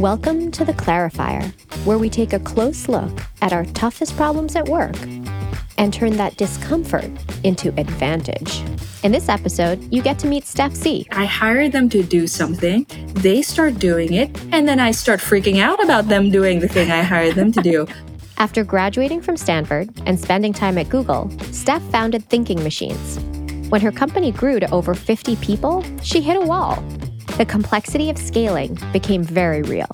Welcome to the Clarifier, where we take a close look at our toughest problems at work and turn that discomfort into advantage. In this episode, you get to meet Stef Sy. I hire them to do something, they start doing it, and then I start freaking out about them doing the thing I hired them to do. After graduating from Stanford and spending time at Google, Stef founded Thinking Machines. When her company grew to over 50 people, she hit a wall the complexity of scaling became very real.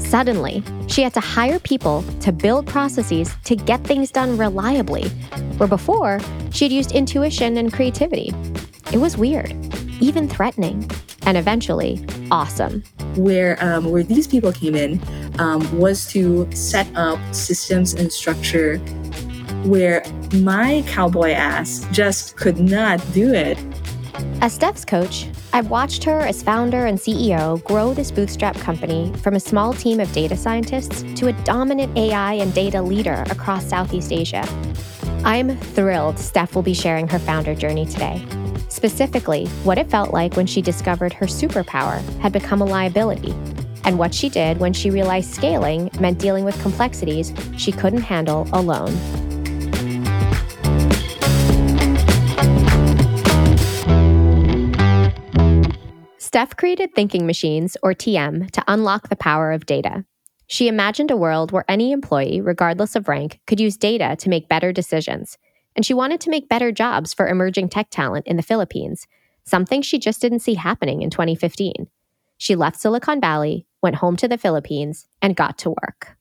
Suddenly, she had to hire people to build processes to get things done reliably, where before she'd used intuition and creativity. It was weird, even threatening, and eventually awesome. Where um, where these people came in um, was to set up systems and structure where my cowboy ass just could not do it. As Stef's coach, I've watched her as founder and CEO grow this bootstrap company from a small team of data scientists to a dominant AI and data leader across Southeast Asia. I'm thrilled Stef will be sharing her founder journey today. Specifically, what it felt like when she discovered her superpower had become a liability, and what she did when she realized scaling meant dealing with complexities she couldn't handle alone. Stef created Thinking Machines, or TM, to unlock the power of data. She imagined a world where any employee, regardless of rank, could use data to make better decisions. And she wanted to make better jobs for emerging tech talent in the Philippines, something she just didn't see happening in 2015. She left Silicon Valley, went home to the Philippines, and got to work.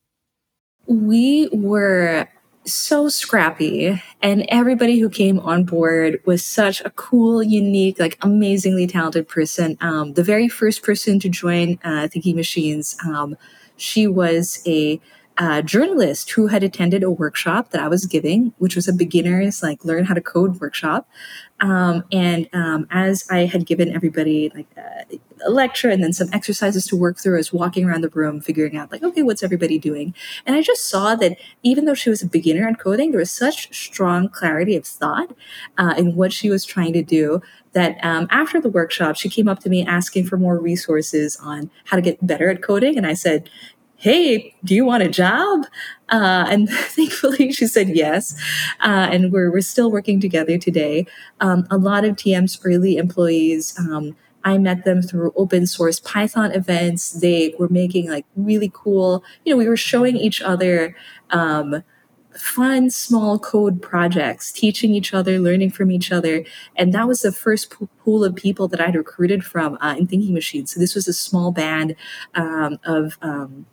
We were so scrappy and everybody who came on board was such a cool unique like amazingly talented person. Um, the very first person to join uh, thinking machines um, she was a uh, journalist who had attended a workshop that I was giving, which was a beginner's like learn how to code workshop. Um, and um, as I had given everybody like uh, a lecture and then some exercises to work through, I was walking around the room figuring out like, okay, what's everybody doing? And I just saw that even though she was a beginner at coding, there was such strong clarity of thought uh, in what she was trying to do that um, after the workshop, she came up to me asking for more resources on how to get better at coding. And I said, hey, do you want a job? Uh, and thankfully she said yes. Uh, and we're, we're still working together today. Um, a lot of TM's early employees, um, I met them through open source Python events. They were making like really cool, you know, we were showing each other, um, fun small code projects, teaching each other, learning from each other. And that was the first pool of people that I'd recruited from uh, in Thinking Machines. So this was a small band um, of um,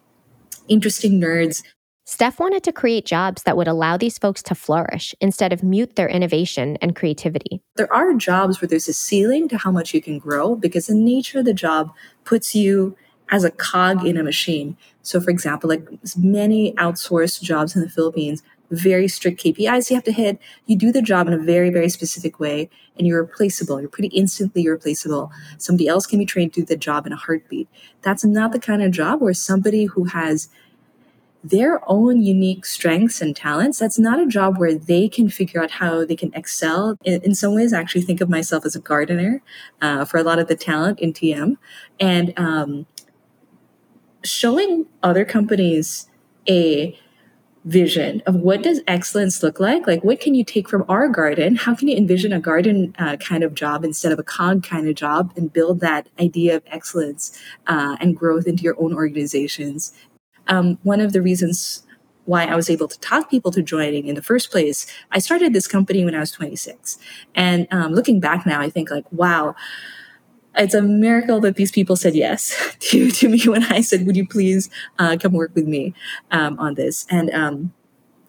interesting nerds. Stef wanted to create jobs that would allow these folks to flourish instead of mute their innovation and creativity. There are jobs where there's a ceiling to how much you can grow because the nature of the job puts you as a cog in a machine. So, for example, like many outsourced jobs in the Philippines, very strict KPIs you have to hit. You do the job in a very, very specific way, and you're replaceable. You're pretty instantly replaceable. Somebody else can be trained to do the job in a heartbeat. That's not the kind of job where somebody who has their own unique strengths and talents, that's not a job where they can figure out how they can excel. In, in some ways, I actually think of myself as a gardener uh, for a lot of the talent in TM. And um, showing other companies a vision of what does excellence look like like what can you take from our garden how can you envision a garden uh, kind of job instead of a cog kind of job and build that idea of excellence uh, and growth into your own organizations um, one of the reasons why I was able to talk people to joining in the first place. I started this company when I was 26. And um, looking back now, I think like, wow, it's a miracle that these people said yes to, to me when I said, would you please uh, come work with me um, on this? And um,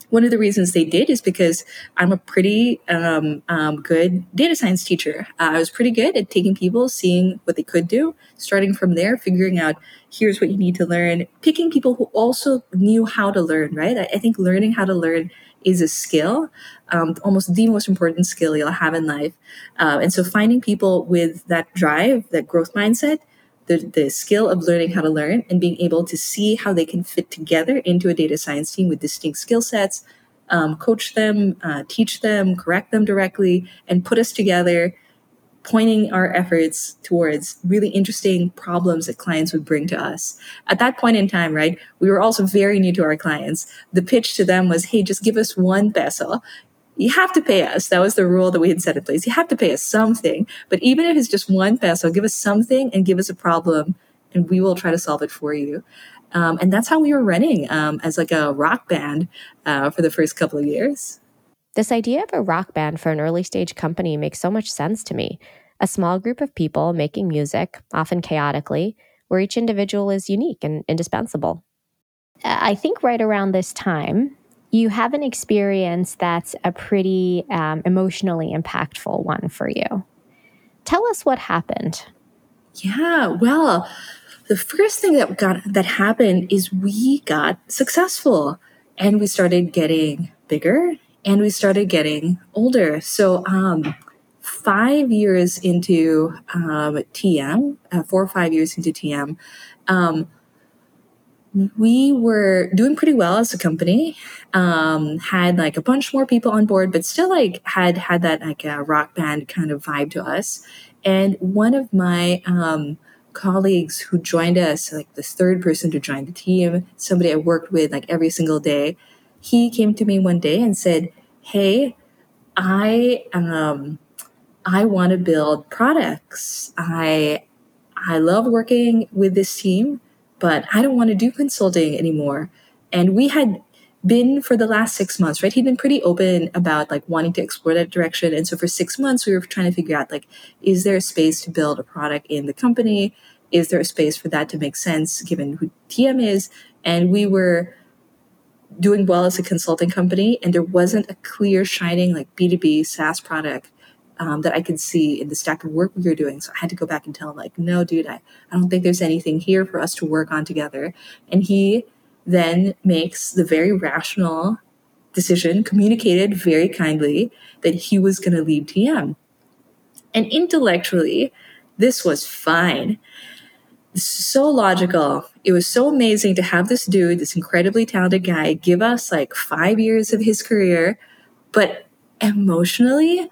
one of the reasons they did is because I'm a pretty um, um, good data science teacher. Uh, I was pretty good at taking people, seeing what they could do, starting from there, figuring out here's what you need to learn, picking people who also knew how to learn, right? I, I think learning how to learn is a skill, um, almost the most important skill you'll have in life. Uh, and so finding people with that drive, that growth mindset, the, the skill of learning how to learn and being able to see how they can fit together into a data science team with distinct skill sets, um, coach them, uh, teach them, correct them directly, and put us together pointing our efforts towards really interesting problems that clients would bring to us. At that point in time, right, we were also very new to our clients. The pitch to them was, hey, just give us one peso. You have to pay us. That was the rule that we had set in place. You have to pay us something. But even if it's just one peso, give us something and give us a problem, and we will try to solve it for you. Um, and that's how we were running um, as like a rock band uh, for the first couple of years. This idea of a rock band for an early stage company makes so much sense to me. A small group of people making music, often chaotically, where each individual is unique and indispensable. I think right around this time, you have an experience that's a pretty um, emotionally impactful one for you. Tell us what happened. Yeah, well, the first thing that got that happened is we got successful and we started getting bigger and we started getting older. So, um, five years into um, TM, uh, four or five years into TM, um, we were doing pretty well as a company. Um, had like a bunch more people on board, but still like had had that like a rock band kind of vibe to us. And one of my um, colleagues who joined us, like the third person to join the team, somebody I worked with like every single day, he came to me one day and said, "Hey, I um, I want to build products. I I love working with this team, but I don't want to do consulting anymore." And we had been for the last six months, right? He'd been pretty open about like wanting to explore that direction. And so for six months, we were trying to figure out like, is there a space to build a product in the company? Is there a space for that to make sense given who TM is? And we were doing well as a consulting company, and there wasn't a clear, shining like B2B SaaS product um, that I could see in the stack of work we were doing. So I had to go back and tell him, like, no, dude, I, I don't think there's anything here for us to work on together. And he then makes the very rational decision, communicated very kindly, that he was going to leave TM. And intellectually, this was fine so logical. It was so amazing to have this dude, this incredibly talented guy, give us like five years of his career. But emotionally,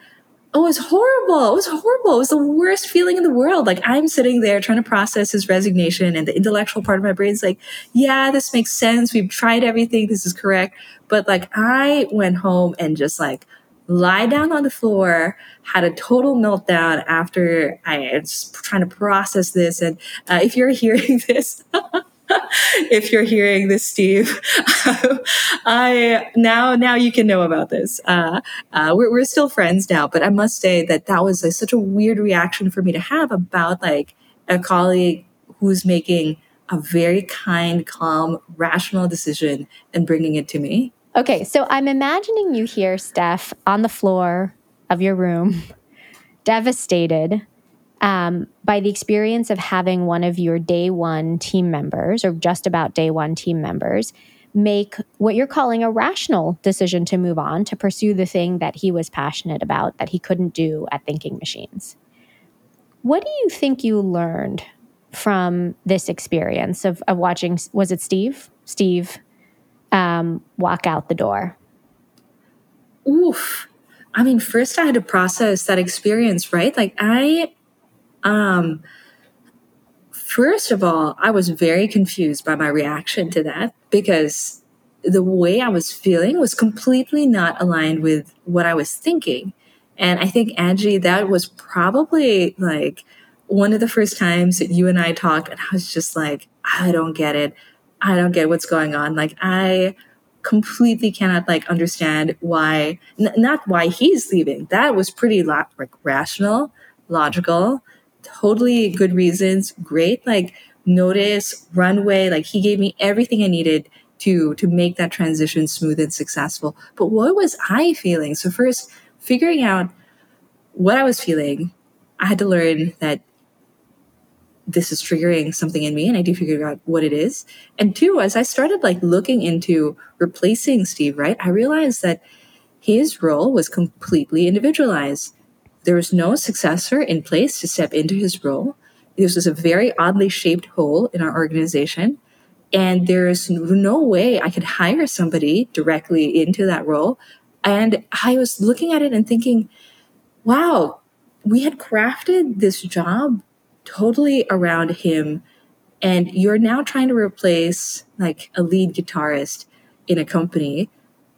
oh, it was horrible. It was horrible. It was the worst feeling in the world. Like I'm sitting there trying to process his resignation, and the intellectual part of my brain's like, yeah, this makes sense. We've tried everything. This is correct. But like I went home and just like lie down on the floor, had a total meltdown after I was trying to process this. And uh, if you're hearing this, if you're hearing this, Steve, I now now you can know about this. Uh, uh, we're, we're still friends now, but I must say that that was such a weird reaction for me to have about like a colleague who's making a very kind, calm, rational decision and bringing it to me. Okay, so I'm imagining you here, Stef, on the floor of your room, devastated um, by the experience of having one of your day one team members, or just about day one team members, make what you're calling a rational decision to move on to pursue the thing that he was passionate about that he couldn't do at Thinking Machines. What do you think you learned from this experience of, of watching? Was it Steve? Steve um, walk out the door? Oof. I mean, first I had to process that experience, right? Like I um first of all, I was very confused by my reaction to that because the way I was feeling was completely not aligned with what I was thinking. And I think Angie, that was probably like one of the first times that you and I talked, and I was just like, I don't get it. I don't get what's going on. Like I completely cannot like understand why n- not why he's leaving. That was pretty like rational, logical, totally good reasons. Great like notice, runway, like he gave me everything I needed to to make that transition smooth and successful. But what was I feeling? So first figuring out what I was feeling, I had to learn that this is triggering something in me and I do figure out what it is. And two, as I started like looking into replacing Steve, right, I realized that his role was completely individualized. There was no successor in place to step into his role. This was a very oddly shaped hole in our organization. And there's no way I could hire somebody directly into that role. And I was looking at it and thinking, wow, we had crafted this job totally around him and you're now trying to replace like a lead guitarist in a company.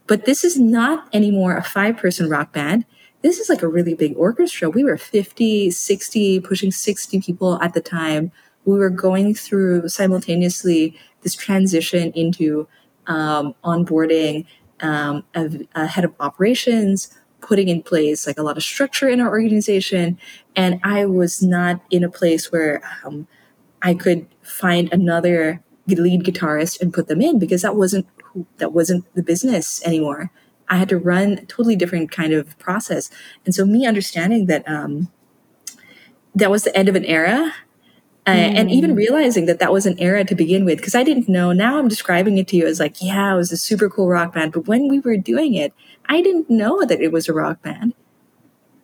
But this is not anymore a five person rock band. This is like a really big orchestra. We were 50 60 pushing 60 people at the time. We were going through simultaneously this transition into um, onboarding um, a, a head of operations putting in place like a lot of structure in our organization and i was not in a place where um, i could find another lead guitarist and put them in because that wasn't that wasn't the business anymore. I had to run a totally different kind of process. And so me understanding that um, that was the end of an era uh, and even mm. realizing that that was an era to begin with because i didn't know. Now i'm describing it to you as like yeah it was a super cool rock band but when we were doing it i didn't know that it was a rock band.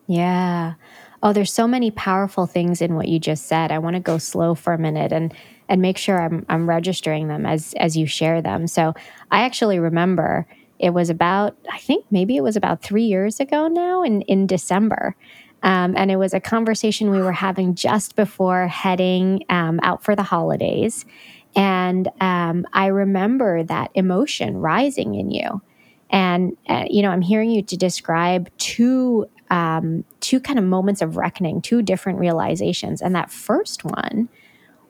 Yeah. Oh there's so many powerful things in what you just said. I want to go slow for a minute and and make sure i'm i'm registering them as as you share them. So i actually remember it was about i think maybe it was about three years ago now in in december um, and it was a conversation we were having just before heading um, out for the holidays. And um, I remember that emotion rising in you. And, uh, you know, I'm hearing you to describe two, um, two kind of moments of reckoning, two different realizations. And that first one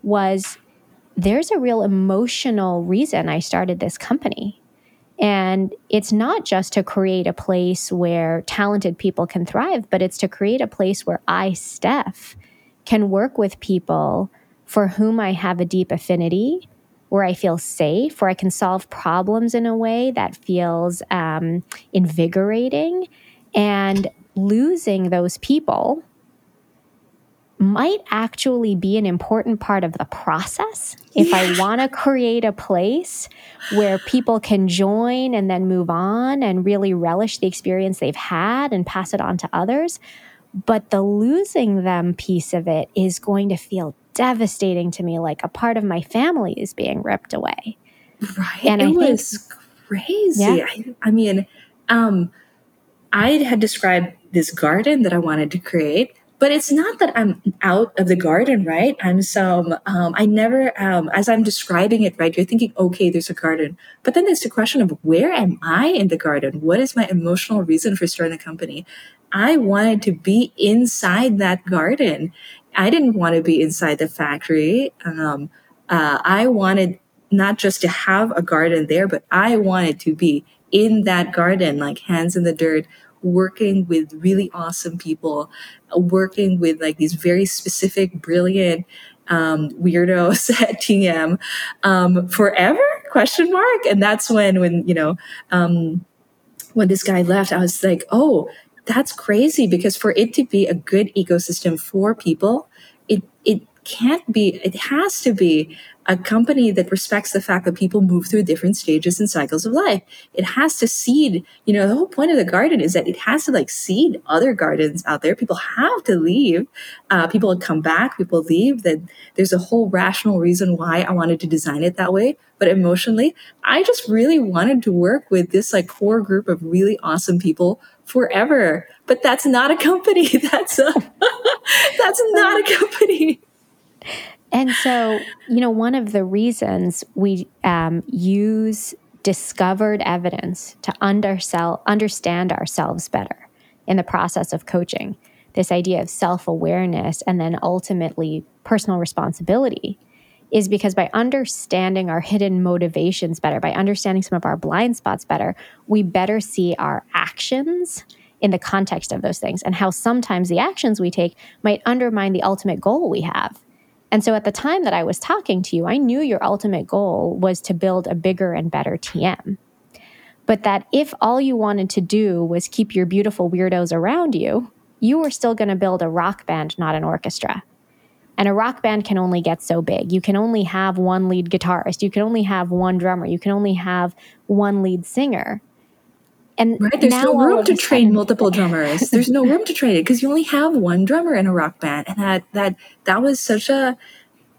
was there's a real emotional reason I started this company. And it's not just to create a place where talented people can thrive, but it's to create a place where I, Stef, can work with people for whom I have a deep affinity, where I feel safe, where I can solve problems in a way that feels um, invigorating. And losing those people might actually be an important part of the process. If yeah. I want to create a place where people can join and then move on and really relish the experience they've had and pass it on to others. But the losing them piece of it is going to feel devastating to me, like a part of my family is being ripped away. Right. And it I was think, crazy. Yeah. I, I mean, um, I had described this garden that I wanted to create but it's not that I'm out of the garden, right? I'm some, um, I never, um, as I'm describing it, right, you're thinking, okay, there's a garden. But then there's the question of where am I in the garden? What is my emotional reason for starting the company? I wanted to be inside that garden. I didn't want to be inside the factory. Um, uh, I wanted not just to have a garden there, but I wanted to be in that garden, like hands in the dirt, working with really awesome people, uh, working with like these very specific, brilliant um, weirdos at TM um, forever? Question mark. And that's when, when you know, um, when this guy left, I was like, oh, that's crazy because for it to be a good ecosystem for people, it it can't be. It has to be a company that respects the fact that people move through different stages and cycles of life. It has to seed, you know, the whole point of the garden is that it has to like seed other gardens out there. People have to leave. Uh, people come back, people leave. That there's a whole rational reason why I wanted to design it that way. But emotionally, I just really wanted to work with this like core group of really awesome people forever. But that's not a company. That's a, that's not a company. And so, you know, one of the reasons we um, use discovered evidence to undersell, understand ourselves better in the process of coaching, this idea of self awareness and then ultimately personal responsibility, is because by understanding our hidden motivations better, by understanding some of our blind spots better, we better see our actions in the context of those things and how sometimes the actions we take might undermine the ultimate goal we have and so at the time that I was talking to you, I knew your ultimate goal was to build a bigger and better TM. But that if all you wanted to do was keep your beautiful weirdos around you, you were still going to build a rock band, not an orchestra. And a rock band can only get so big. You can only have one lead guitarist. You can only have one drummer. You can only have one lead singer. And right, there's no room to train sudden, multiple drummers. There's no room to train it because you only have one drummer in a rock band, and that that that was such a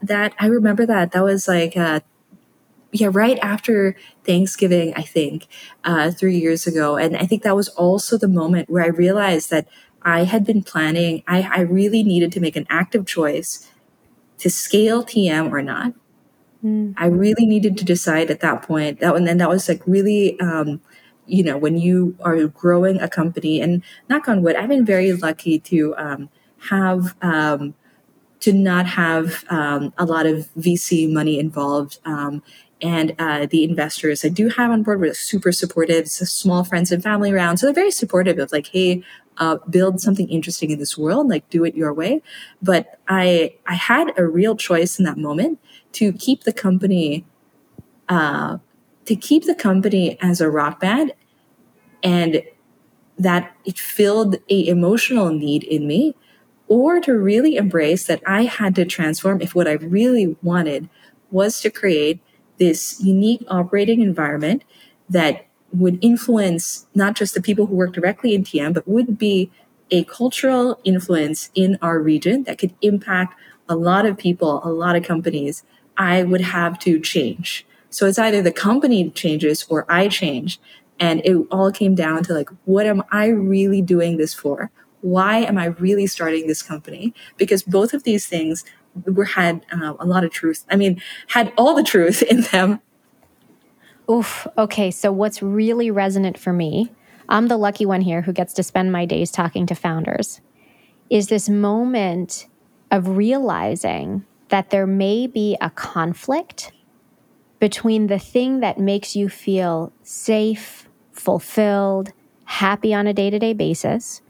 that I remember that that was like uh, yeah right after Thanksgiving I think uh, three years ago, and I think that was also the moment where I realized that I had been planning, I, I really needed to make an active choice to scale TM or not. Mm. I really needed to decide at that point. That and then that was like really um, you know, when you are growing a company and knock on wood, I've been very lucky to um, have um, to not have um, a lot of VC money involved. Um, and uh, the investors I do have on board were super supportive. It's a small friends and family round, so they're very supportive of like, hey, uh, build something interesting in this world, like do it your way. But I I had a real choice in that moment to keep the company. Uh, to keep the company as a rock band and that it filled a emotional need in me or to really embrace that I had to transform if what I really wanted was to create this unique operating environment that would influence not just the people who work directly in TM, but would be a cultural influence in our region that could impact a lot of people, a lot of companies, I would have to change. So it's either the company changes or I change. And it all came down to like, what am I really doing this for? Why am I really starting this company? Because both of these things were had uh, a lot of truth. I mean, had all the truth in them. Oof. Okay. So what's really resonant for me, I'm the lucky one here who gets to spend my days talking to founders, is this moment of realizing that there may be a conflict between the thing that makes you feel safe, fulfilled, happy on a day to day basis,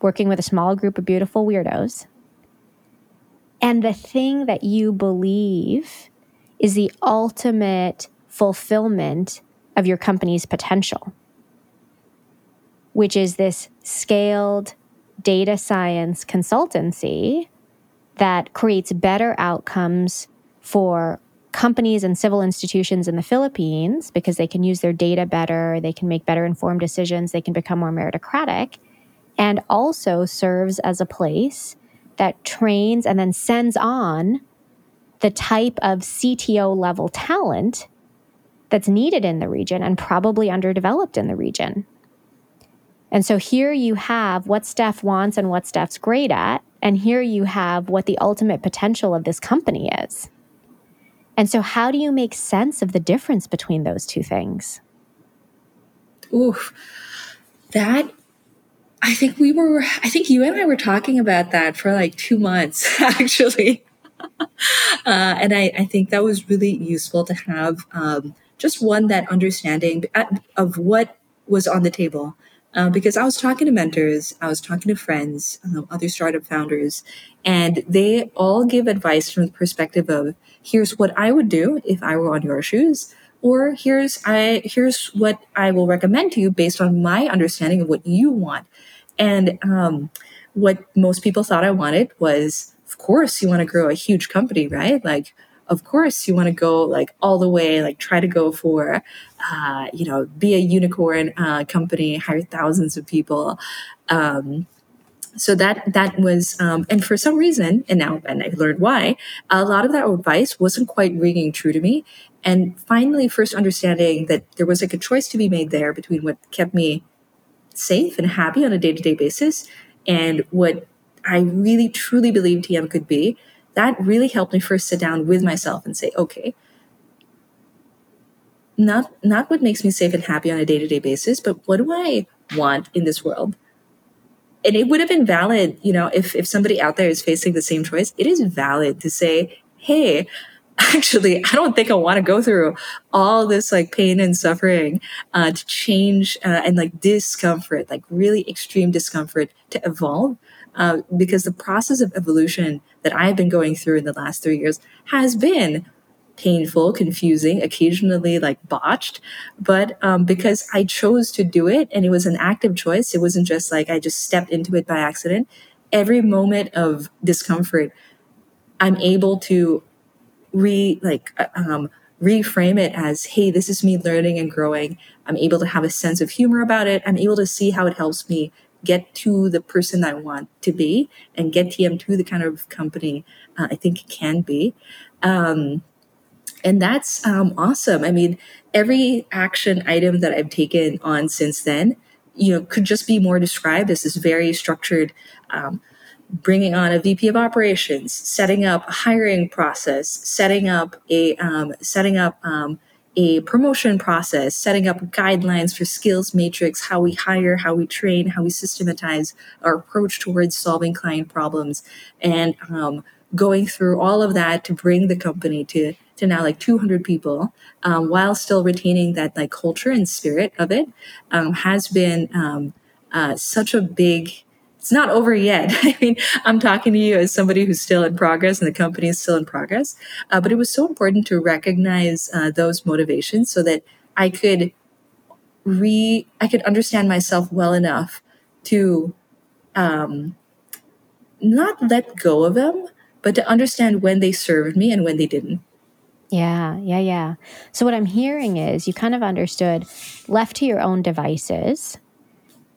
working with a small group of beautiful weirdos, and the thing that you believe is the ultimate fulfillment of your company's potential, which is this scaled data science consultancy that creates better outcomes for companies and civil institutions in the Philippines because they can use their data better, they can make better informed decisions, they can become more meritocratic, and also serves as a place that trains and then sends on the type of CTO level talent that's needed in the region and probably underdeveloped in the region. And so here you have what Stef wants and what Stef's great at. And here you have what the ultimate potential of this company is. And so, how do you make sense of the difference between those two things? Oof, that I think we were, I think you and I were talking about that for like two months, actually. uh, and I, I, think that was really useful to have um, just one that understanding of what was on the table. Uh, because I was talking to mentors, I was talking to friends, um, other startup founders, and they all give advice from the perspective of here's what I would do if I were on your shoes, or here's I here's what I will recommend to you based on my understanding of what you want. And um, what most people thought I wanted was, of course, you want to grow a huge company, right? Like, of course, you want to go like all the way, like try to go for, uh, you know, be a unicorn uh, company, hire thousands of people. Um, so that that was um, and for some reason and now and i learned why a lot of that advice wasn't quite ringing true to me and finally first understanding that there was like a choice to be made there between what kept me safe and happy on a day-to-day basis and what i really truly believe tm could be that really helped me first sit down with myself and say okay not not what makes me safe and happy on a day-to-day basis but what do i want in this world and it would have been valid, you know, if, if somebody out there is facing the same choice, it is valid to say, hey, actually, I don't think I want to go through all this like pain and suffering uh, to change uh, and like discomfort, like really extreme discomfort to evolve. Uh, because the process of evolution that I've been going through in the last three years has been painful, confusing, occasionally like botched. But um, because I chose to do it and it was an active choice, it wasn't just like I just stepped into it by accident. Every moment of discomfort, I'm able to re like uh, um, reframe it as, hey, this is me learning and growing. I'm able to have a sense of humor about it. I'm able to see how it helps me get to the person I want to be and get TM to the kind of company uh, I think it can be. Um, and that's um, awesome. I mean, every action item that I've taken on since then you know could just be more described as this very structured um, bringing on a VP of operations, setting up a hiring process, setting up a um, setting up um, a promotion process, setting up guidelines for skills matrix, how we hire, how we train, how we systematize our approach towards solving client problems, and um, going through all of that to bring the company to to now like 200 people um, while still retaining that like culture and spirit of it um, has been um, uh, such a big it's not over yet. I mean, I'm talking to you as somebody who's still in progress and the company is still in progress. Uh, but it was so important to recognize uh, those motivations so that I could re I could understand myself well enough to um, not let go of them, but to understand when they served me and when they didn't. Yeah, yeah, yeah. So what I'm hearing is you kind of understood left to your own devices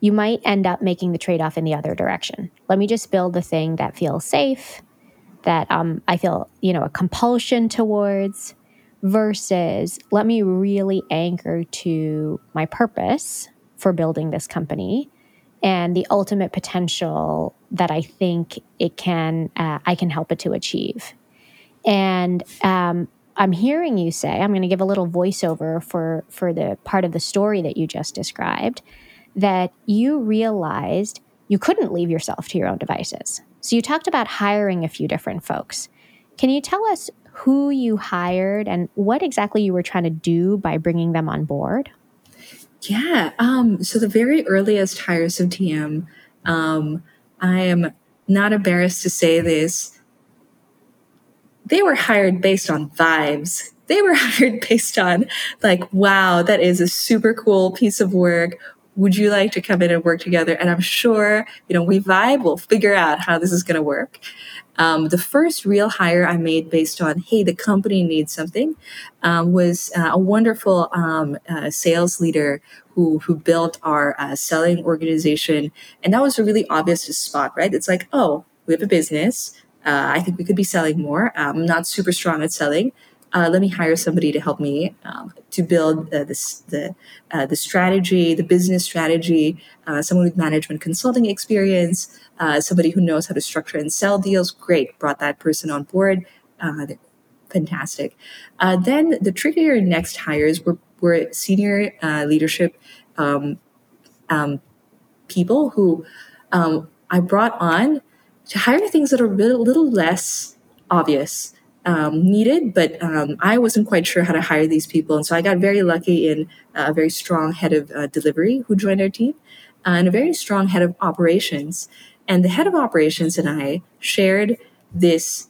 you might end up making the trade off in the other direction. Let me just build the thing that feels safe, that um, I feel, you know, a compulsion towards, versus let me really anchor to my purpose for building this company and the ultimate potential that I think it can, uh, I can help it to achieve. And um, I'm hearing you say, I'm going to give a little voiceover for for the part of the story that you just described that you realized you couldn't leave yourself to your own devices. So you talked about hiring a few different folks. Can you tell us who you hired and what exactly you were trying to do by bringing them on board? Yeah. Um, so the very earliest hires of TM, um, I am not embarrassed to say this. They were hired based on vibes. They were hired based on like, wow, that is a super cool piece of work would you like to come in and work together? And I'm sure, you know, we vibe, we'll figure out how this is going to work. Um, the first real hire I made based on, hey, the company needs something, um, was uh, a wonderful um, uh, sales leader who who built our uh, selling organization, and that was a really obvious spot, right? It's like, oh, we have a business. Uh, I think we could be selling more. I'm not super strong at selling uh, let me hire somebody to help me um, to build uh, this, the uh, the strategy, the business strategy. Uh, someone with management consulting experience, uh, somebody who knows how to structure and sell deals. Great, brought that person on board. Uh, fantastic. then the trickier next hires were were senior leadership um, um, people who um, I brought on to hire things that are a little, little less obvious um, needed, but um, I wasn't quite sure how to hire these people. And so I got very lucky in a very strong head of uh, delivery who joined our team uh, and a very strong head of operations. And the head of operations and I shared this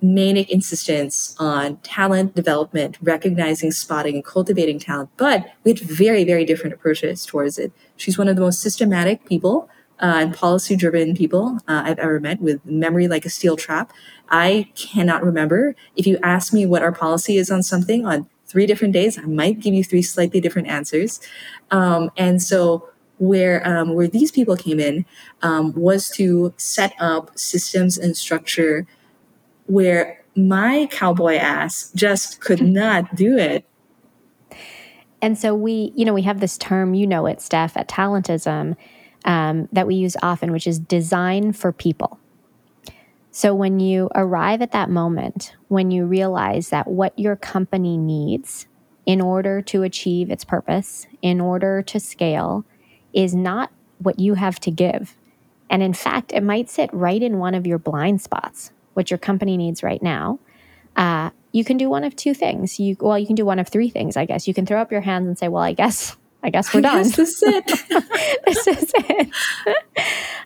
manic insistence on talent development, recognizing, spotting, and cultivating talent. But we had very, very different approaches towards it. She's one of the most systematic people uh, and policy driven people uh, I've ever met with memory like a steel trap. I cannot remember. If you ask me what our policy is on something on three different days, I might give you three slightly different answers. Um, and so, where um, where these people came in um, was to set up systems and structure where my cowboy ass just could not do it. And so we, you know, we have this term, you know it, Stef, at Talentism um, that we use often, which is design for people. So when you arrive at that moment, when you realize that what your company needs in order to achieve its purpose, in order to scale, is not what you have to give. And in fact, it might sit right in one of your blind spots, what your company needs right now. Uh, you can do one of two things. You well, you can do one of three things, I guess. You can throw up your hands and say, "Well, I guess I guess we're done. this is it. this is it.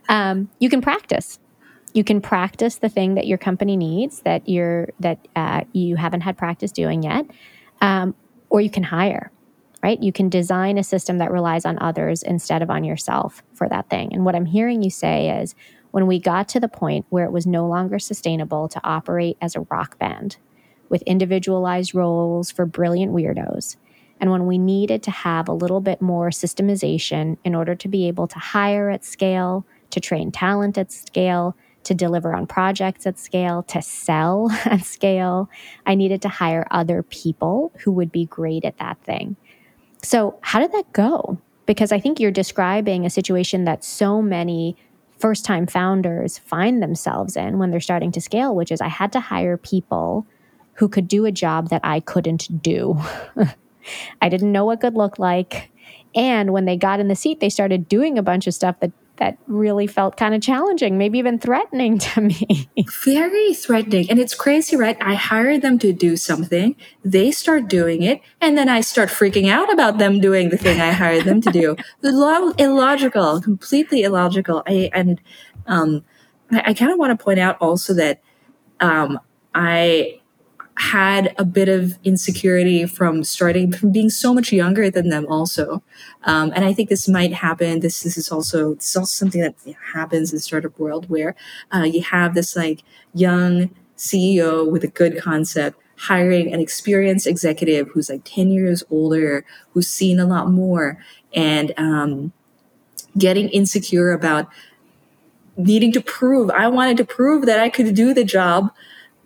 um, you can practice. You can practice the thing that your company needs that you're that uh, you haven't had practice doing yet, um, or you can hire. Right? You can design a system that relies on others instead of on yourself for that thing. And what I'm hearing you say is, when we got to the point where it was no longer sustainable to operate as a rock band with individualized roles for brilliant weirdos and when we needed to have a little bit more systemization in order to be able to hire at scale, to train talent at scale, to deliver on projects at scale, to sell at scale, I needed to hire other people who would be great at that thing. So, how did that go? because I think you're describing a situation that so many first time founders find themselves in when they're starting to scale, which is I had to hire people who could do a job that I couldn't do. I didn't know what good looked like. And when they got in the seat, they started doing a bunch of stuff that that really felt kind of challenging, maybe even threatening to me. Very threatening. And it's crazy, right? I hire them to do something, they start doing it, and then I start freaking out about them doing the thing I hired them to do. illogical, completely illogical. I, and um, I, I kind of want to point out also that um, I had a bit of insecurity from starting from being so much younger than them also. Um, and i think this might happen. This, this is also this is also something that happens in startup world where uh, you have this like young ceo with a good concept hiring an experienced executive who's like 10 years older who's seen a lot more and um, getting insecure about needing to prove i wanted to prove that i could do the job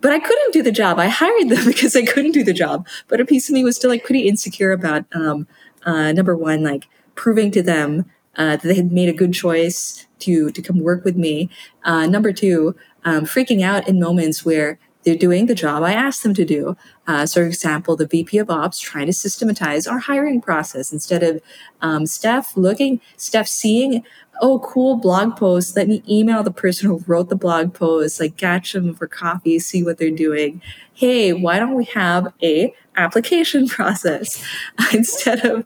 but I couldn't do the job. I hired them because I couldn't do the job. But a piece of me was still like pretty insecure about um, uh, number one, like proving to them uh, that they had made a good choice to to come work with me. Uh, number two, um, freaking out in moments where they're doing the job I asked them to do. Uh, so, for example, the VP of Ops trying to systematize our hiring process instead of um, Stef looking, Stef seeing oh, cool blog post. Let me email the person who wrote the blog post, like catch them for coffee, see what they're doing. Hey, why don't we have a application process instead of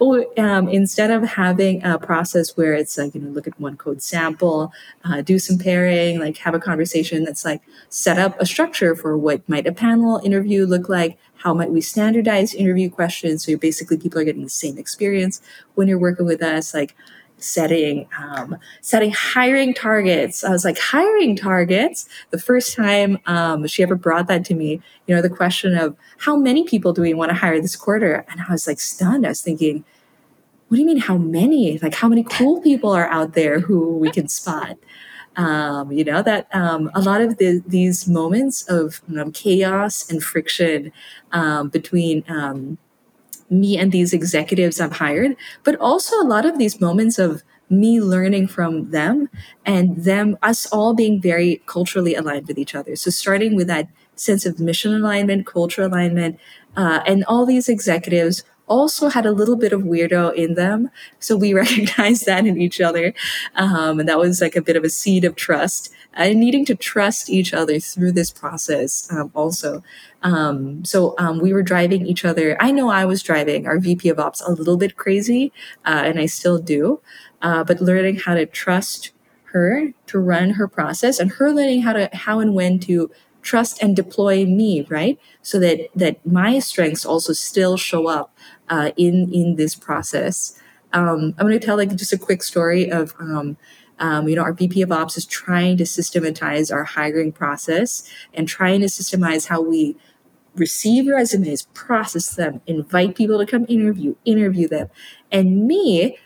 well, um, instead of having a process where it's like, you know, look at one code sample, uh, do some pairing, like have a conversation that's like set up a structure for what might a panel interview look like, how might we standardize interview questions so basically people are getting the same experience when you're working with us, like setting um, setting hiring targets. I was like hiring targets. The first time um, she ever brought that to me, you know, the question of how many people do we want to hire this quarter, and I was like stunned. I was thinking, what do you mean how many? Like how many cool people are out there who we can spot? Um, you know that um, a lot of the, these moments of chaos and friction um, between um, me and these executives I've hired, but also a lot of these moments of me learning from them and them, us all being very culturally aligned with each other. So starting with that sense of mission alignment, culture alignment, uh, and all these executives also had a little bit of weirdo in them. So we recognized that in each other. Um, and that was like a bit of a seed of trust and needing to trust each other through this process um, also. Um, so um, we were driving each other. I know I was driving. Our VP of Ops a little bit crazy, uh, and I still do, uh, but learning how to trust her to run her process and her learning how to how and when to trust and deploy me right? So that that my strengths also still show up uh, in in this process. Um, i'm going to tell like just a quick story of um, um, you know, our VP of Ops is trying to systematize our hiring process and trying to systemize how we receive resumes, process them, invite people to come interview, interview them. And me,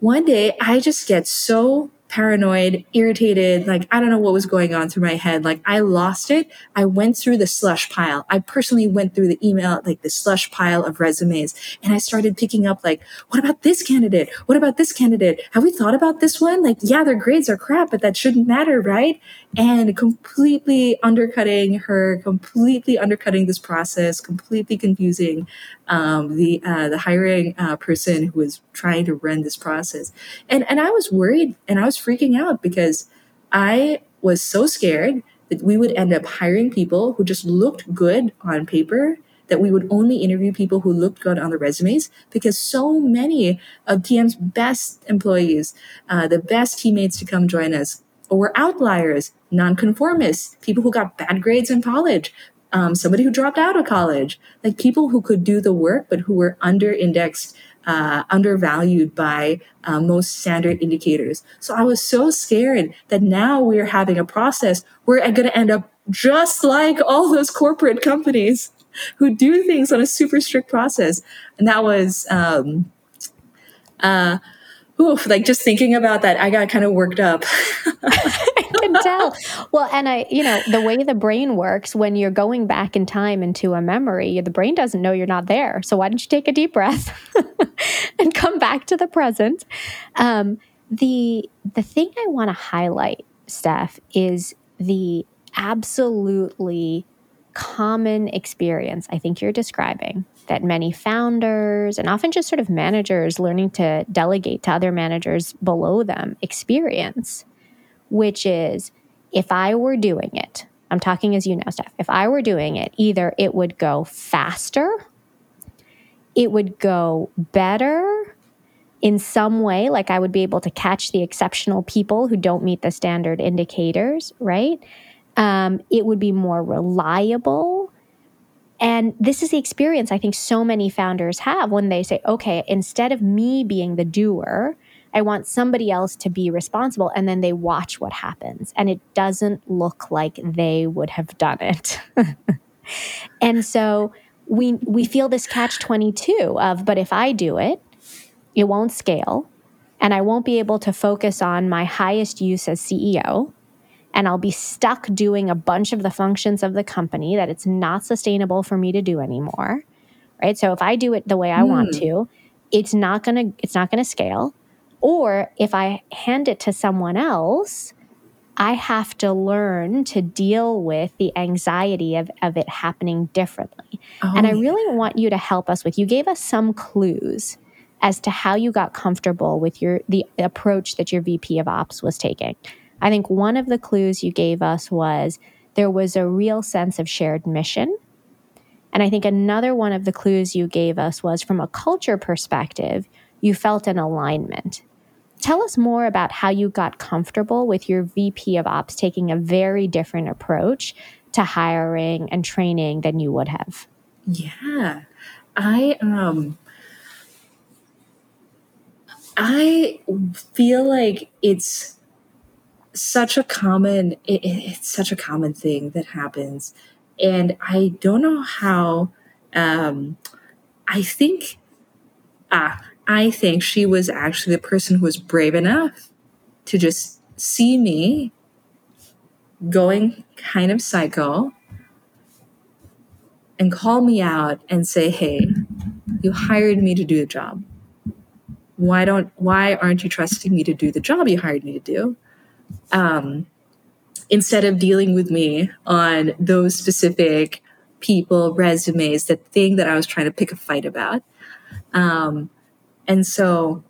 one day I just get so paranoid, irritated. Like, I don't know what was going on through my head. Like, I lost it. I went through the slush pile. I personally went through the email, like the slush pile of resumes. And I started picking up, like, what about this candidate? What about this candidate? Have we thought about this one? Like, yeah, their grades are crap, but that shouldn't matter, right? And completely undercutting her, completely undercutting this process, completely confusing um, the uh, the hiring uh, person who was trying to run this process. And and I was worried and I was freaking out because I was so scared that we would end up hiring people who just looked good on paper that we would only interview people who looked good on the resumes because so many of TM's best employees, uh, the best teammates to come join us, were outliers, nonconformists, people who got bad grades in college, um, somebody who dropped out of college, like people who could do the work, but who were under indexed, uh, undervalued by uh, most standard indicators. So I was so scared that now we're having a process where I'm going to end up just like all those corporate companies who do things on a super strict process. And that was, um, uh, oof, like just thinking about that, I got kind of worked up. Can tell. Well, and I, you know, the way the brain works when you're going back in time into a memory, the brain doesn't know you're not there. So why don't you take a deep breath? and come back to the present. Um, the the thing I want to highlight, Stef, is the absolutely common experience I think you're describing that many founders and often just sort of managers learning to delegate to other managers below them experience, which is if I were doing it, I'm talking as you know, Stef, if I were doing it, either it would go faster, it would go better in some way, like I would be able to catch the exceptional people who don't meet the standard indicators, right? Um, it would be more reliable. And this is the experience I think so many founders have when they say, okay, instead of me being the doer, I want somebody else to be responsible. And then they watch what happens. And it doesn't look like they would have done it. and so we, we feel this catch 22 of, but if I do it, it won't scale. And I won't be able to focus on my highest use as CEO and I'll be stuck doing a bunch of the functions of the company that it's not sustainable for me to do anymore. Right? So if I do it the way I mm. want hmm. to, it's not going to it's not going to scale. Or if I hand it to someone else, I have to learn to deal with the anxiety of, of it happening differently. Oh, and I oh, really want you to help us with you gave us some clues as to how you got comfortable with your the approach that your VP of ops was taking. I think one of the clues you gave us was there was a real sense of shared mission. And I think another one of the clues you gave us was from a culture perspective, you felt an alignment. Tell us more about how you got comfortable with your VP of Ops taking a very different approach to hiring and training than you would have. Yeah. I um I feel like it's such a common it, it's such a common thing that happens and i don't know how um i think ah i think she was actually the person who was brave enough to just see me going kind of psycho and call me out and say hey you hired me to do the job why don't why aren't you trusting me to do the job you hired me to do um, instead of dealing with me on those specific people, resumes, the thing that I was trying to pick a fight about. Um, and so,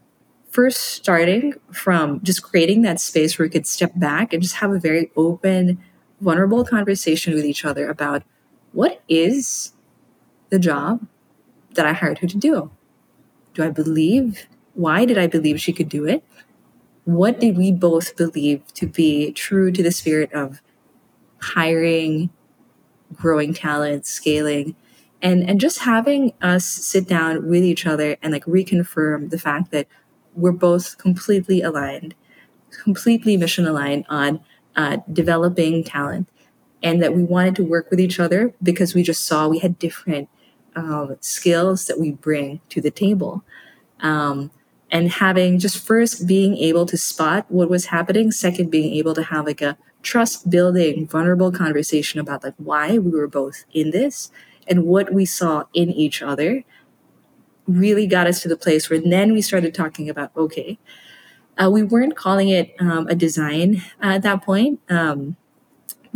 first starting from just creating that space where we could step back and just have a very open, vulnerable conversation with each other about what is the job that I hired her to do? Do I believe? Why did I believe she could do it? what did we both believe to be true to the spirit of hiring, growing talent, scaling, and and just having us sit down with each other and like reconfirm the fact that we're both completely aligned, completely mission aligned on uh, developing talent, and that we wanted to work with each other because we just saw we had different um, skills that we bring to the table. Um, and having just first being able to spot what was happening second being able to have like a trust building vulnerable conversation about like why we were both in this and what we saw in each other really got us to the place where then we started talking about okay uh, we weren't calling it um, a design at that point um,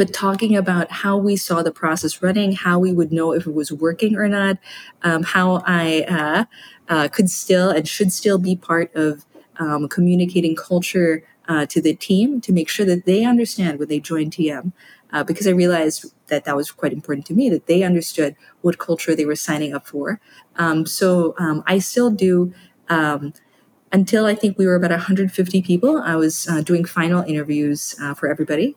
but talking about how we saw the process running, how we would know if it was working or not, um, how I uh, uh, could still and should still be part of um, communicating culture uh, to the team to make sure that they understand when they join TM. Uh, because I realized that that was quite important to me, that they understood what culture they were signing up for. Um, so um, I still do um, until I think we were about 150 people, I was uh, doing final interviews uh, for everybody.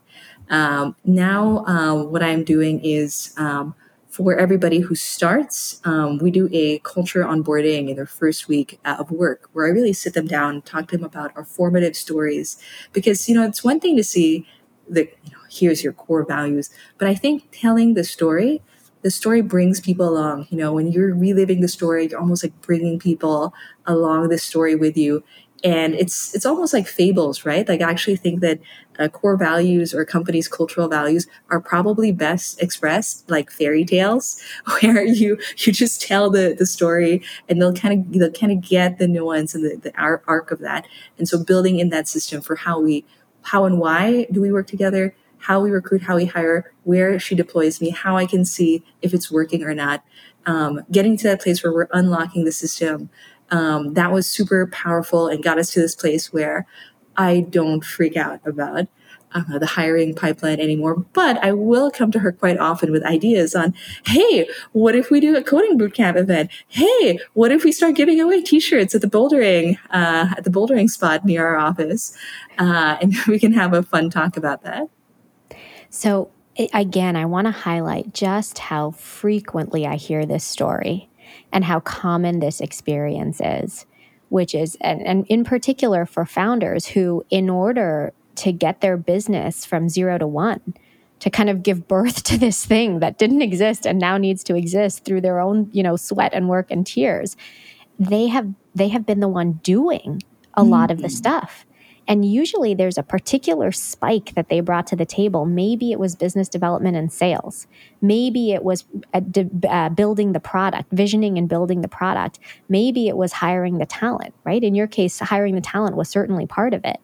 Um, now, uh, what I'm doing is um, for everybody who starts, um, we do a culture onboarding in their first week uh, of work where I really sit them down, talk to them about our formative stories. Because, you know, it's one thing to see the, you know, here's your core values, but I think telling the story, the story brings people along. You know, when you're reliving the story, you're almost like bringing people along the story with you. And it's it's almost like fables right? Like i actually think that uh, core values or companies cultural values are probably best expressed like fairy tales where you you just tell the the story and they'll kind of they'll kind of get the nuance and the, the arc of that. And so building in that system for how we how and why do we work together how we recruit how we hire where she deploys me how i can see if it's working or not. Um, getting to that place where we're unlocking the system um, that was super powerful and got us to this place where I don't freak out about uh, the hiring pipeline anymore. But I will come to her quite often with ideas on, hey, what if we do a coding bootcamp event? Hey, what if we start giving away T-shirts at the bouldering uh, at the bouldering spot near our office, uh, and we can have a fun talk about that. So again, I want to highlight just how frequently I hear this story and how common this experience is, which is, and, and in particular for founders who, in order to get their business from zero to one, to kind of give birth to this thing that didn't exist and now needs to exist through their own, you know, sweat and work and tears, they have they have been the one doing a mm-hmm. lot of the mm-hmm. stuff. And usually there's a particular spike that they brought to the table. Maybe it was business development and sales. Maybe it was uh, uh, building the product, visioning and building the product. Maybe it was hiring the talent, right? In your case, hiring the talent was certainly part of it.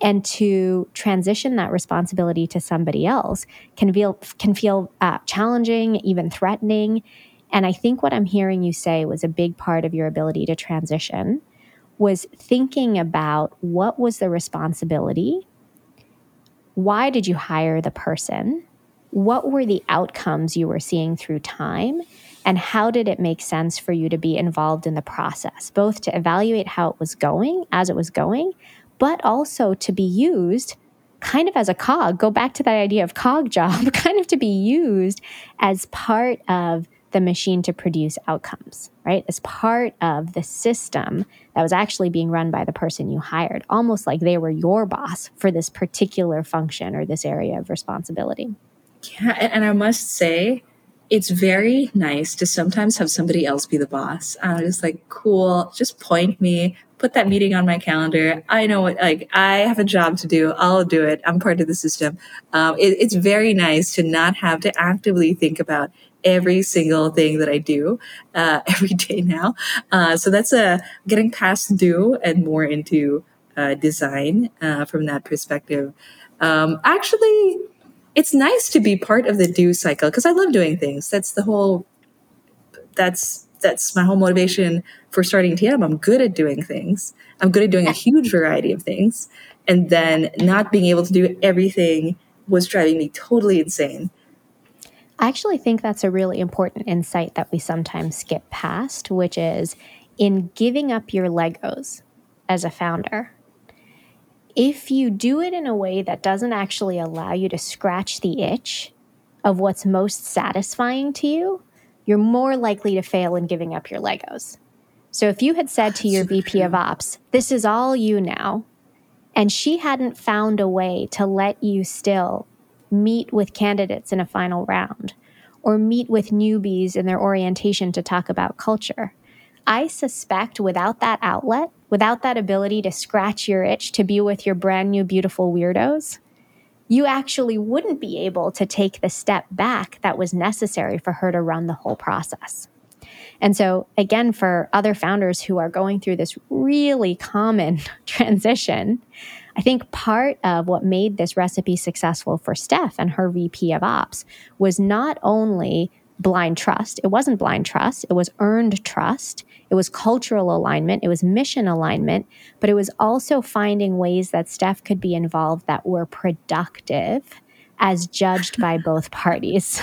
And to transition that responsibility to somebody else can feel can feel uh, challenging, even threatening. And I think what I'm hearing you say was a big part of your ability to transition was thinking about what was the responsibility? Why did you hire the person? What were the outcomes you were seeing through time? And how did it make sense for you to be involved in the process, both to evaluate how it was going as it was going, but also to be used kind of as a cog? Go back to that idea of cog job, kind of to be used as part of the machine to produce outcomes, right? As part of the system that was actually being run by the person you hired, almost like they were your boss for this particular function or this area of responsibility. Yeah, and I must say, it's very nice to sometimes have somebody else be the boss. I'm just like, cool, just point me, put that meeting on my calendar. I know what, like, I have a job to do. I'll do it. I'm part of the system. Um, it, it's very nice to not have to actively think about every single thing that I do uh, every day now. Uh, so that's a uh, getting past do and more into uh, design uh, from that perspective. Um, actually, it's nice to be part of the do cycle because I love doing things. That's the whole. That's that's my whole motivation for starting TM. I'm good at doing things. I'm good at doing a huge variety of things, and then not being able to do everything was driving me totally insane. I actually think that's a really important insight that we sometimes skip past, which is in giving up your Legos as a founder. If you do it in a way that doesn't actually allow you to scratch the itch of what's most satisfying to you, you're more likely to fail in giving up your Legos. So if you had said to your VP of Ops, this is all you now, and she hadn't found a way to let you still meet with candidates in a final round or meet with newbies in their orientation to talk about culture. I suspect without that outlet, without that ability to scratch your itch to be with your brand new beautiful weirdos, you actually wouldn't be able to take the step back that was necessary for her to run the whole process. And so, again, for other founders who are going through this really common transition, I think part of what made this recipe successful for Stef and her VP of Ops was not only blind trust, it wasn't blind trust, it was earned trust, it was cultural alignment, it was mission alignment, but it was also finding ways that Stef could be involved that were productive as judged by both parties.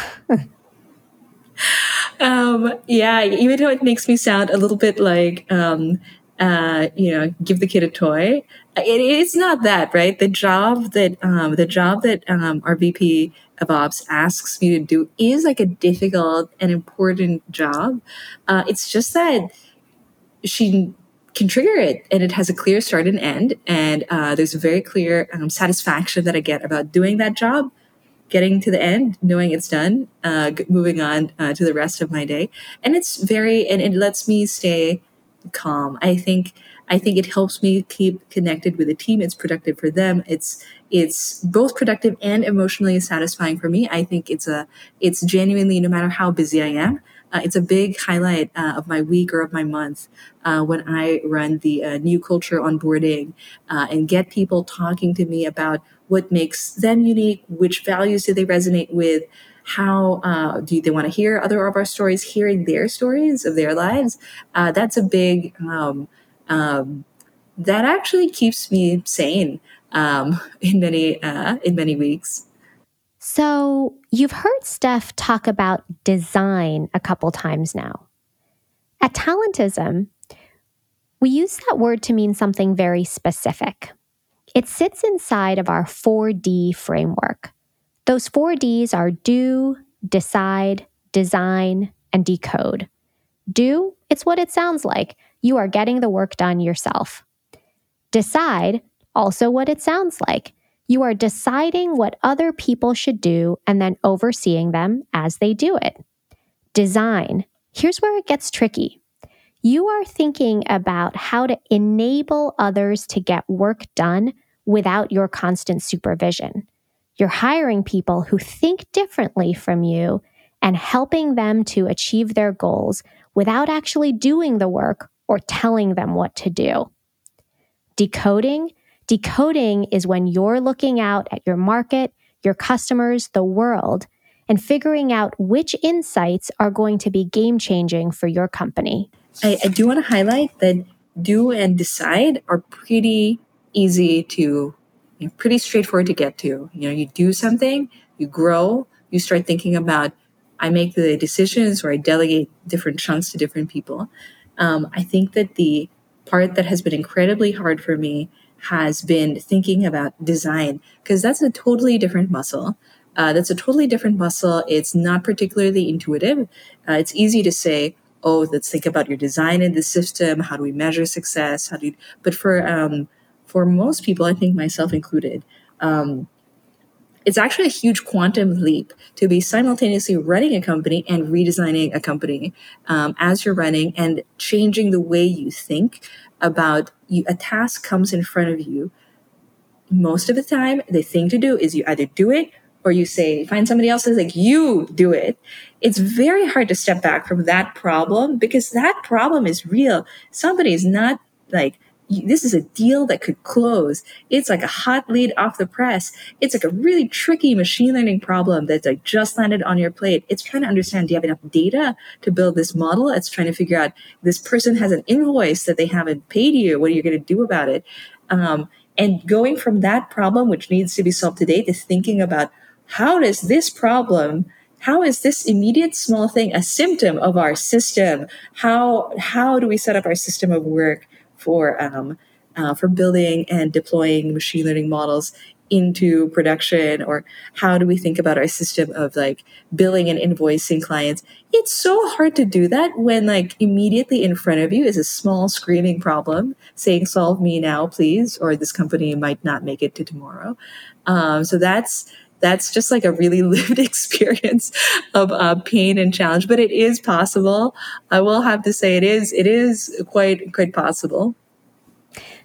um, yeah, even though it makes me sound a little bit like um, uh, you know, give the kid a toy. It, it's not that, right? The job that um, the job that um, our VP of Ops asks me to do is like a difficult and important job. Uh, it's just that she can trigger it, and it has a clear start and end, and uh, there's a very clear um, satisfaction that I get about doing that job. Getting to the end, knowing it's done, uh, moving on uh, to the rest of my day, and it's very, and it lets me stay calm. I think I think it helps me keep connected with the team. It's productive for them. It's it's both productive and emotionally satisfying for me. I think it's a it's genuinely no matter how busy I am. Uh, it's a big highlight uh, of my week or of my month uh, when I run the uh, new culture onboarding uh, and get people talking to me about what makes them unique, which values do they resonate with, how uh, do they want to hear other of our stories, hearing their stories of their lives. Uh, that's a big, um, um, that actually keeps me sane um, in many uh, in many weeks. So you've heard Stef talk about design a couple times now. At Talentism, we use that word to mean something very specific. It sits inside of our 4D framework. Those four Ds are do, decide, design, and decode. Do, it's what it sounds like. You are getting the work done yourself. Decide, also what it sounds like. You are deciding what other people should do and then overseeing them as they do it. Design, here's where it gets tricky. You are thinking about how to enable others to get work done without your constant supervision. You're hiring people who think differently from you and helping them to achieve their goals without actually doing the work or telling them what to do. Decoding. Decoding is when you're looking out at your market, your customers, the world, and figuring out which insights are going to be game changing for your company. I, I do want to highlight that do and decide are pretty easy to you know, pretty straightforward to get to. You know, you do something, you grow, you start thinking about, I make the decisions or I delegate different chunks to different people. Um, I think that the part that has been incredibly hard for me has been thinking about design because that's a totally different muscle. Uh, that's a totally different muscle. It's not particularly intuitive. Uh, it's easy to say, "Oh, let's think about your design in the system. How do we measure success? How do?" But for um, for most people, I think myself included, um, it's actually a huge quantum leap to be simultaneously running a company and redesigning a company um, as you're running and changing the way you think about you. A task comes in front of you. Most of the time, the thing to do is you either do it or you say, find somebody else that's like, you do it. It's very hard to step back from that problem because that problem is real. Somebody is not like this is a deal that could close. It's like a hot lead off the press. It's like a really tricky machine learning problem that's like just landed on your plate. It's trying to understand, do you have enough data to build this model? It's trying to figure out this person has an invoice that they haven't paid you. What are you going to do about it? Um, and going from that problem, which needs to be solved today, to thinking about how does this problem how is this immediate small thing a symptom of our system how how do we set up our system of work for um, uh, for building and deploying machine learning models into production or how do we think about our system of like billing and invoicing clients. It's so hard to do that when like immediately in front of you is a small screaming problem saying solve me now please or this company might not make it to tomorrow. Um, so that's that's just like a really lived experience of uh, pain and challenge but it is possible i will have to say it is it is quite quite possible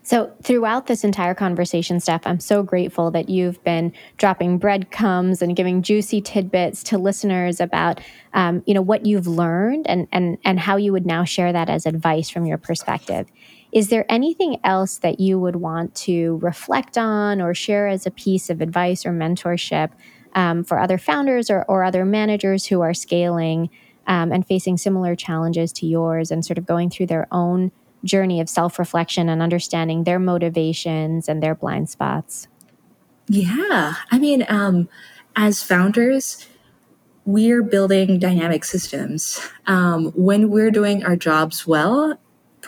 so, throughout this entire conversation, Stef, I'm so grateful that you've been dropping breadcrumbs and giving juicy tidbits to listeners about, um, you know, what you've learned and and and how you would now share that as advice from your perspective. Is there anything else that you would want to reflect on or share as a piece of advice or mentorship um, for other founders or, or other managers who are scaling um, and facing similar challenges to yours and sort of going through their own journey of self reflection and understanding their motivations and their blind spots? Yeah. I mean, um, as founders, we're building dynamic systems. Um, when we're doing our jobs well,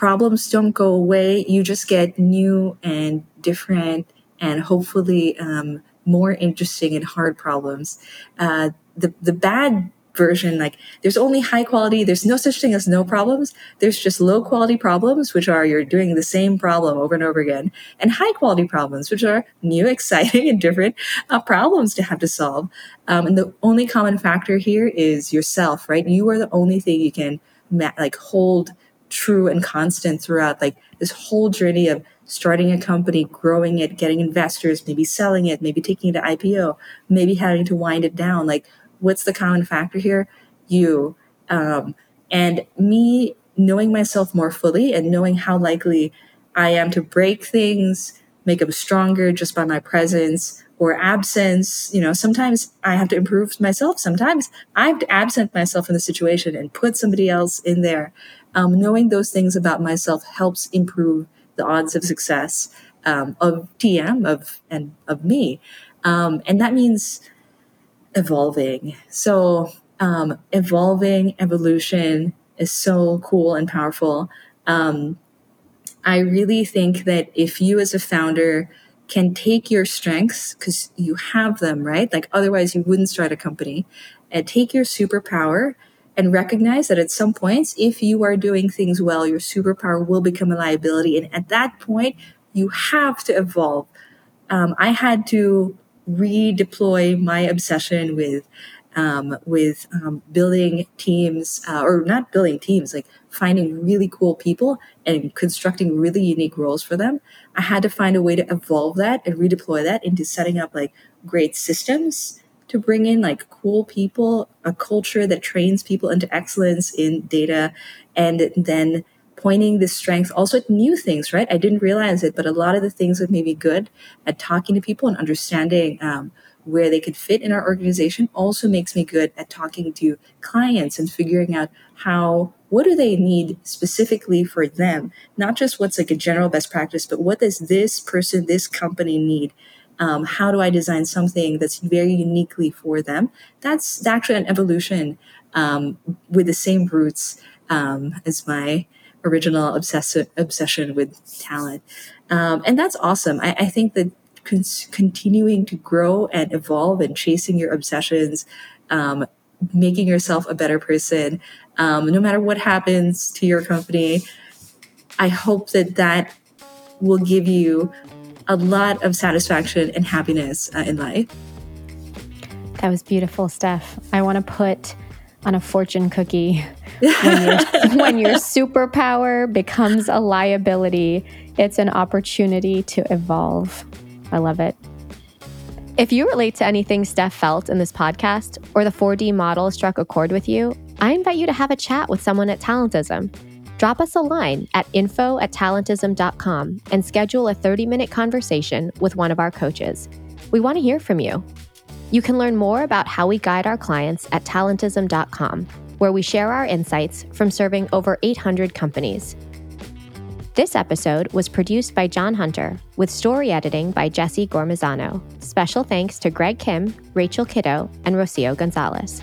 problems don't go away. You just get new and different and hopefully um, more interesting and hard problems. Uh, the the bad version like there's only high quality there's no such thing as no problems there's just low quality problems which are you're doing the same problem over and over again and high quality problems which are new exciting and different uh, problems to have to solve um, and the only common factor here is yourself right you are the only thing you can ma- like hold true and constant throughout like this whole journey of starting a company, growing it, getting investors, maybe selling it, maybe taking it to IPO, maybe having to wind it down. Like, what's the common factor here? You. Um, and me knowing myself more fully and knowing how likely I am to break things, make them stronger just by my presence or absence. You know, sometimes I have to improve myself. Sometimes I have to absent myself in the situation and put somebody else in there. Um, knowing those things about myself helps improve the odds of success um, of TM of and of me, um, and that means evolving. So um, evolving evolution is so cool and powerful. Um, I really think that if you as a founder can take your strengths because you have them, right? Like otherwise you wouldn't start a company, and take your superpower and recognize that at some points, if you are doing things well, your superpower will become a liability. And at that point, you have to evolve. Um, I had to redeploy my obsession with um, with um, building teams, uh, or not building teams, like finding really cool people and constructing really unique roles for them. I had to find a way to evolve that and redeploy that into setting up like great systems to bring in like cool people, a culture that trains people into excellence in data, and then pointing this strength also at new things, right? I didn't realize it, but a lot of the things that made me good at talking to people and understanding um, where they could fit in our organization also makes me good at talking to clients and figuring out how what do they need specifically for them not just what's like a general best practice but what does this person this company need um, how do I design something that's very uniquely for them? That's actually an evolution um, with the same roots um, as my original obsession obsession with talent, um, and that's awesome. I, I think that con- continuing to grow and evolve and chasing your obsessions, um, making yourself a better person, um, no matter what happens to your company. I hope that that will give you a lot of satisfaction and happiness uh, in life. That was beautiful, Stef. I want to put on a fortune cookie when, your, when your superpower becomes a liability, it's an opportunity to evolve. I love it. If you relate to anything Stef felt in this podcast or the 4D model struck a chord with you, I invite you to have a chat with someone at Talentism drop us a line at info at talentism.com and schedule a 30 minute conversation with one of our coaches. We want to hear from you. You can learn more about how we guide our clients at talentism.com, where we share our insights from serving over 800 companies. This episode was produced by John Hunter, with story editing by Jesse Gormazano. Special thanks to Greg Kim, Rachel Kiddo, and Rocio Gonzalez.